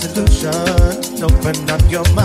to find a solution. Open up your mind.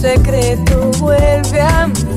secreto vuelve a mí.